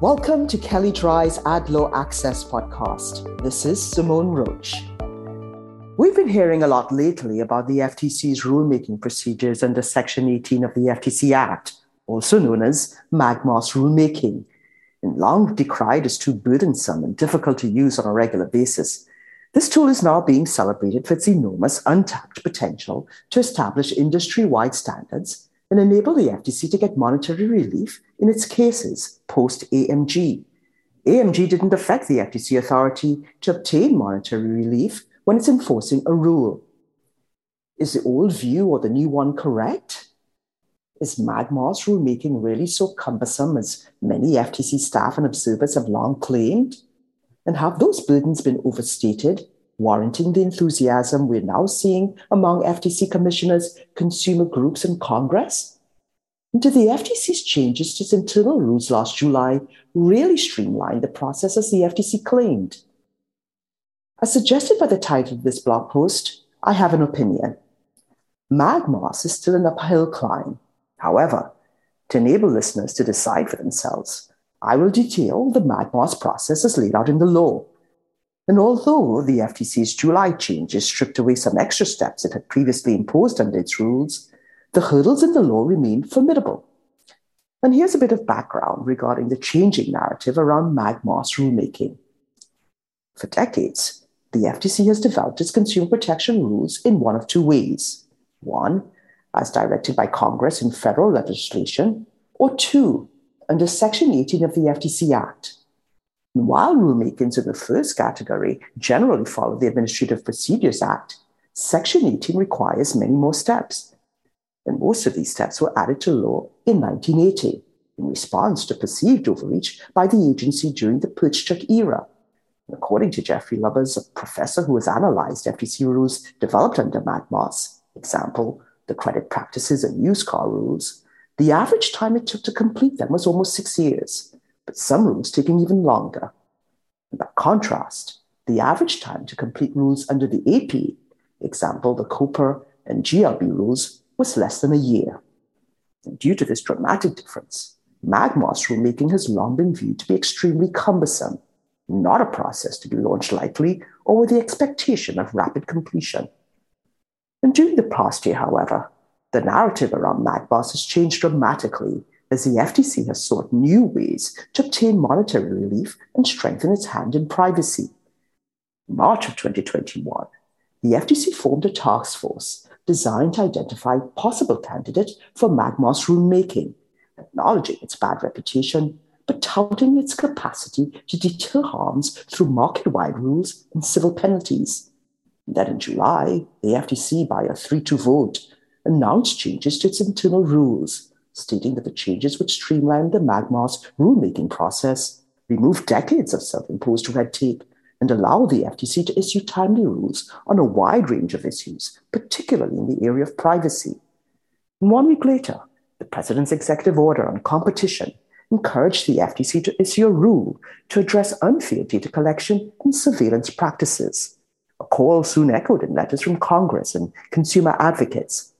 Welcome to Kelley Drye's Ad Law Access podcast. This is Simone Roach. We've been hearing a lot lately about the FTC's rulemaking procedures under Section 18 of the FTC Act, also known as Mag-Moss rulemaking, and long decried as too burdensome and difficult to use on a regular basis. This tool is now being celebrated for its enormous untapped potential to establish industry wide standards and enable the FTC to get monetary relief in its cases post AMG. AMG didn't affect the FTC authority to obtain monetary relief when it's enforcing a rule. Is the old view or the new one correct? Is Mag-Moss rulemaking really so cumbersome as many FTC staff and observers have long claimed? And have those burdens been overstated, warranting the enthusiasm we're now seeing among FTC commissioners, consumer groups, and Congress? Did the FTC's changes to its internal rules last July really streamline the process as the FTC claimed? As suggested by the title of this blog post, I have an opinion. Mag-Moss is still an uphill climb. However, to enable listeners to decide for themselves, I will detail the Mag-Moss process as laid out in the law. And although the FTC's July changes stripped away some extra steps it had previously imposed under its rules, the hurdles in the law remain formidable. And here's a bit of background regarding the changing narrative around Mag-Moss rulemaking. For decades, the FTC has developed its consumer protection rules in one of two ways. One, as directed by Congress in federal legislation, or two, under Section 18 of the FTC Act. While rulemakings in the first category generally follow the Administrative Procedures Act, Section 18 requires many more steps. And most of these steps were added to law in 1980 in response to perceived overreach by the agency during the Pertschuk era. According to Jeffrey Lubbers, a professor who has analyzed FTC rules developed under Mag-Moss, example, the credit practices and used car rules, the average time it took to complete them was almost six years, but some rules taking even longer. By contrast, the average time to complete rules under the AP, example, the COPPA and GLB rules, was less than a year. And due to this dramatic difference, Mag-Moss rulemaking has long been viewed to be extremely cumbersome, not a process to be launched lightly or with the expectation of rapid completion. And during the past year, however, the narrative around Mag-Moss has changed dramatically as the FTC has sought new ways to obtain monetary relief and strengthen its hand in privacy. In March of 2021, the FTC formed a task force designed to identify possible candidates for Mag-Moss rulemaking, acknowledging its bad reputation, but touting its capacity to deter harms through market wide rules and civil penalties. That in July, the FTC, by a 3 2 vote, announced changes to its internal rules, stating that the changes would streamline the Mag-Moss rulemaking process, remove decades of self imposed red tape, and allow the FTC to issue timely rules on a wide range of issues, particularly in the area of privacy. And one week later, the President's executive order on competition encouraged the FTC to issue a rule to address unfair data collection and surveillance practices. A call soon echoed in letters from Congress and consumer advocates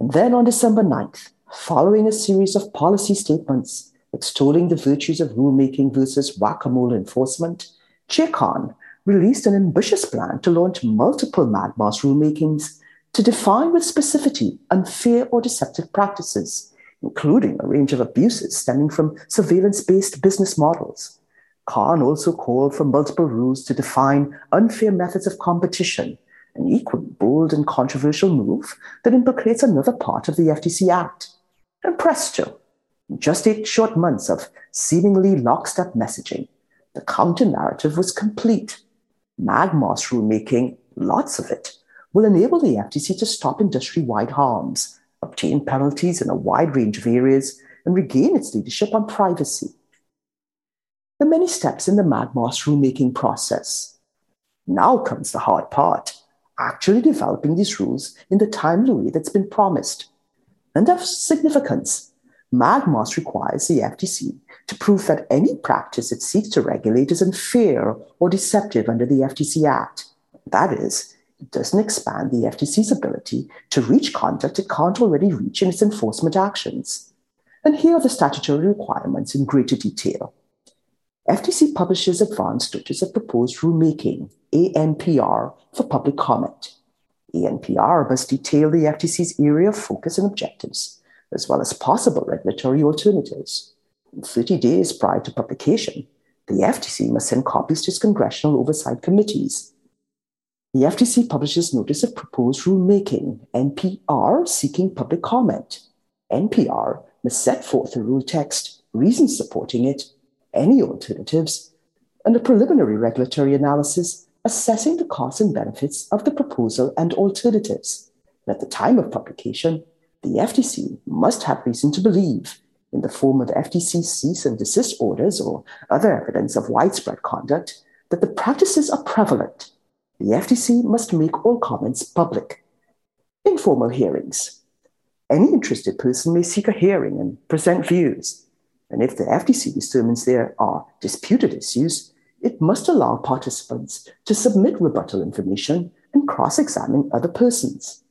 and then on December 9th, following a series of policy statements extolling the virtues of rulemaking versus whack a mole enforcement, Khan released an ambitious plan to launch multiple Mag-Moss rulemakings to define with specificity unfair or deceptive practices, including a range of abuses stemming from surveillance based business models. Khan also called for multiple rules to define unfair methods of competition an equally bold and controversial move that implicates another part of the FTC Act. And presto, in just eight short months of seemingly lockstep messaging, the counter narrative was complete. Mag-Moss rulemaking, lots of it, will enable the FTC to stop industry wide harms, obtain penalties in a wide range of areas, and regain its leadership on privacy. The many steps in the Mag-Moss rulemaking process. Now comes the hard part actually developing these rules in the timely way that's been promised. And of significance, Mag-Moss requires the FTC to prove that any practice it seeks to regulate is unfair or deceptive under the FTC Act. That is, it doesn't expand the FTC's ability to reach conduct it can't already reach in its enforcement actions. And here are the statutory requirements in greater detail. FTC publishes Advance Notice of Proposed Rulemaking, ANPR, for public comment. ANPR must detail the FTC's area of focus and objectives, as well as possible regulatory alternatives. 30 days prior to publication, the FTC must send copies to its congressional oversight committees. The FTC publishes Notice of Proposed Rulemaking, NPR, seeking public comment. NPR must set forth the rule text, reasons supporting it, any alternatives, and a preliminary regulatory analysis assessing the costs and benefits of the proposal and alternatives. And at the time of publication, the FTC must have reason to believe, in the form of FTC cease and desist orders or other evidence of widespread conduct, that the practices are prevalent. The FTC must make all comments public. Informal hearings. Any interested person may seek a hearing and present views. And if the FTC determines there are disputed issues, it must allow participants to submit rebuttal information and cross examine other persons.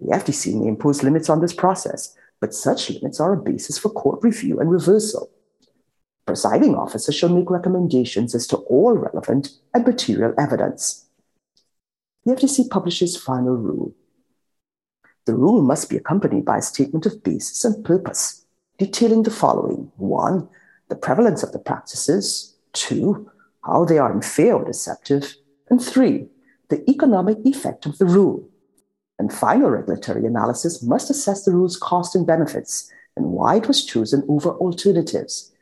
The FTC may impose limits on this process, but such limits are a basis for court review and reversal. Presiding officer shall make recommendations as to all relevant and material evidence. The FTC publishes final rule. The rule must be accompanied by a statement of basis and purpose detailing the following one, the prevalence of the practices, two, how they are unfair or deceptive, and three, the economic effect of the rule. And final regulatory analysis must assess the rule's cost and benefits and why it was chosen over alternatives.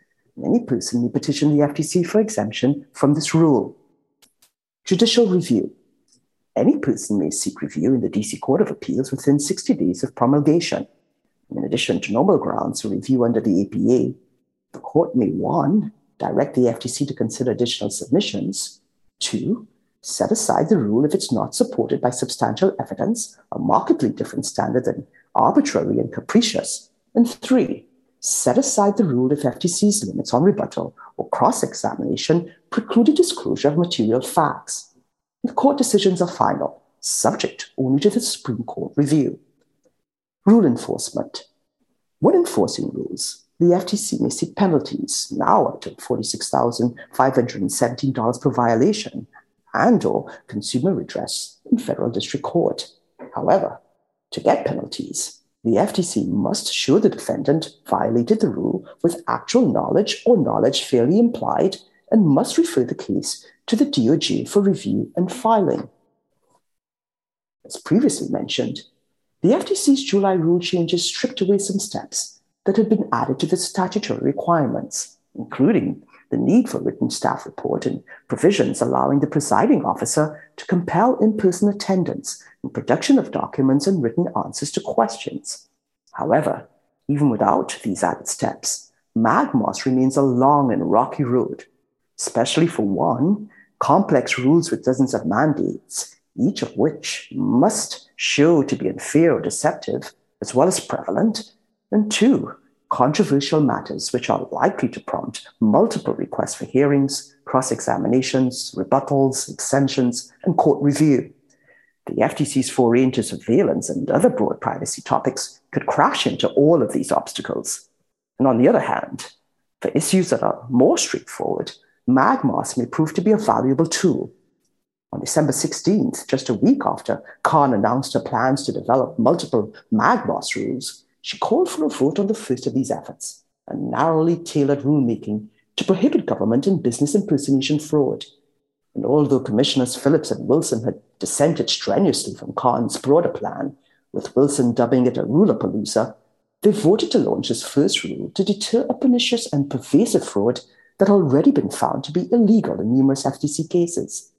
Any person may petition the FTC for exemption from this rule. Judicial review. Any person may seek review in the DC Court of Appeals within 60 days of promulgation. In addition to normal grounds for review under the APA, the court may one, direct the FTC to consider additional submissions, two, set aside the rule if it's not supported by substantial evidence, a markedly different standard than arbitrary and capricious, and three, set aside the rule if FTC's limits on rebuttal or cross examination precluded disclosure of material facts. The court decisions are final, subject only to the Supreme Court review. Rule enforcement. When enforcing rules, the FTC may seek penalties, now up to $46,517 per violation, and or consumer redress in federal district court. However, to get penalties, the FTC must show the defendant violated the rule with actual knowledge or knowledge fairly implied and must refer the case to the DOJ for review and filing. As previously mentioned, the FTC's July rule changes stripped away some steps that had been added to the statutory requirements, including the need for written staff report and provisions allowing the presiding officer to compel in person attendance and production of documents and written answers to questions. However, even without these added steps, Mag-Moss remains a long and rocky road, especially for one, complex rules with dozens of mandates, each of which must show to be unfair or deceptive, as well as prevalent, and two, controversial matters which are likely to prompt multiple requests for hearings, cross examinations, rebuttals, extensions, and court review. The FTC's foray into surveillance and other broad privacy topics could crash into all of these obstacles. And on the other hand, for issues that are more straightforward, Mag-Moss may prove to be a valuable tool on December 16th, just a week after Khan announced her plans to develop multiple Mag-Moss rules, she called for a vote on the first of these efforts, a narrowly tailored rulemaking to prohibit government and business impersonation fraud. And although Commissioners Phillips and Wilson had dissented strenuously from Khan's broader plan, with Wilson dubbing it a rulerpalooza, they voted to launch this first rule to deter a pernicious and pervasive fraud that had already been found to be illegal in numerous FTC cases.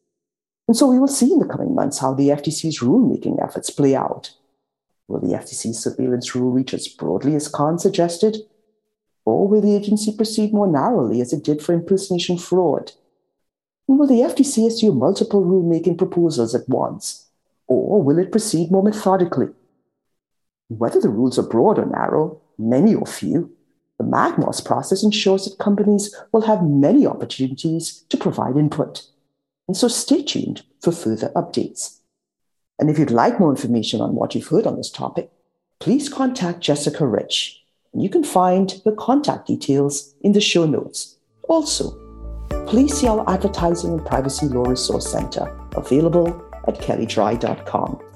And so we will see in the coming months how the FTC's rulemaking efforts play out. Will the FTC's surveillance rule reach as broadly as Khan suggested? Or will the agency proceed more narrowly as it did for impersonation fraud? And will the FTC issue multiple rulemaking proposals at once? Or will it proceed more methodically? Whether the rules are broad or narrow, many or few, the Mag-Moss process ensures that companies will have many opportunities to provide input. And so stay tuned for further updates. And if you'd like more information on what you've heard on this topic, please contact Jessica Rich. And you can find the contact details in the show notes. Also, please see our Advertising and Privacy Law Resource Center available at kelleydrye.com.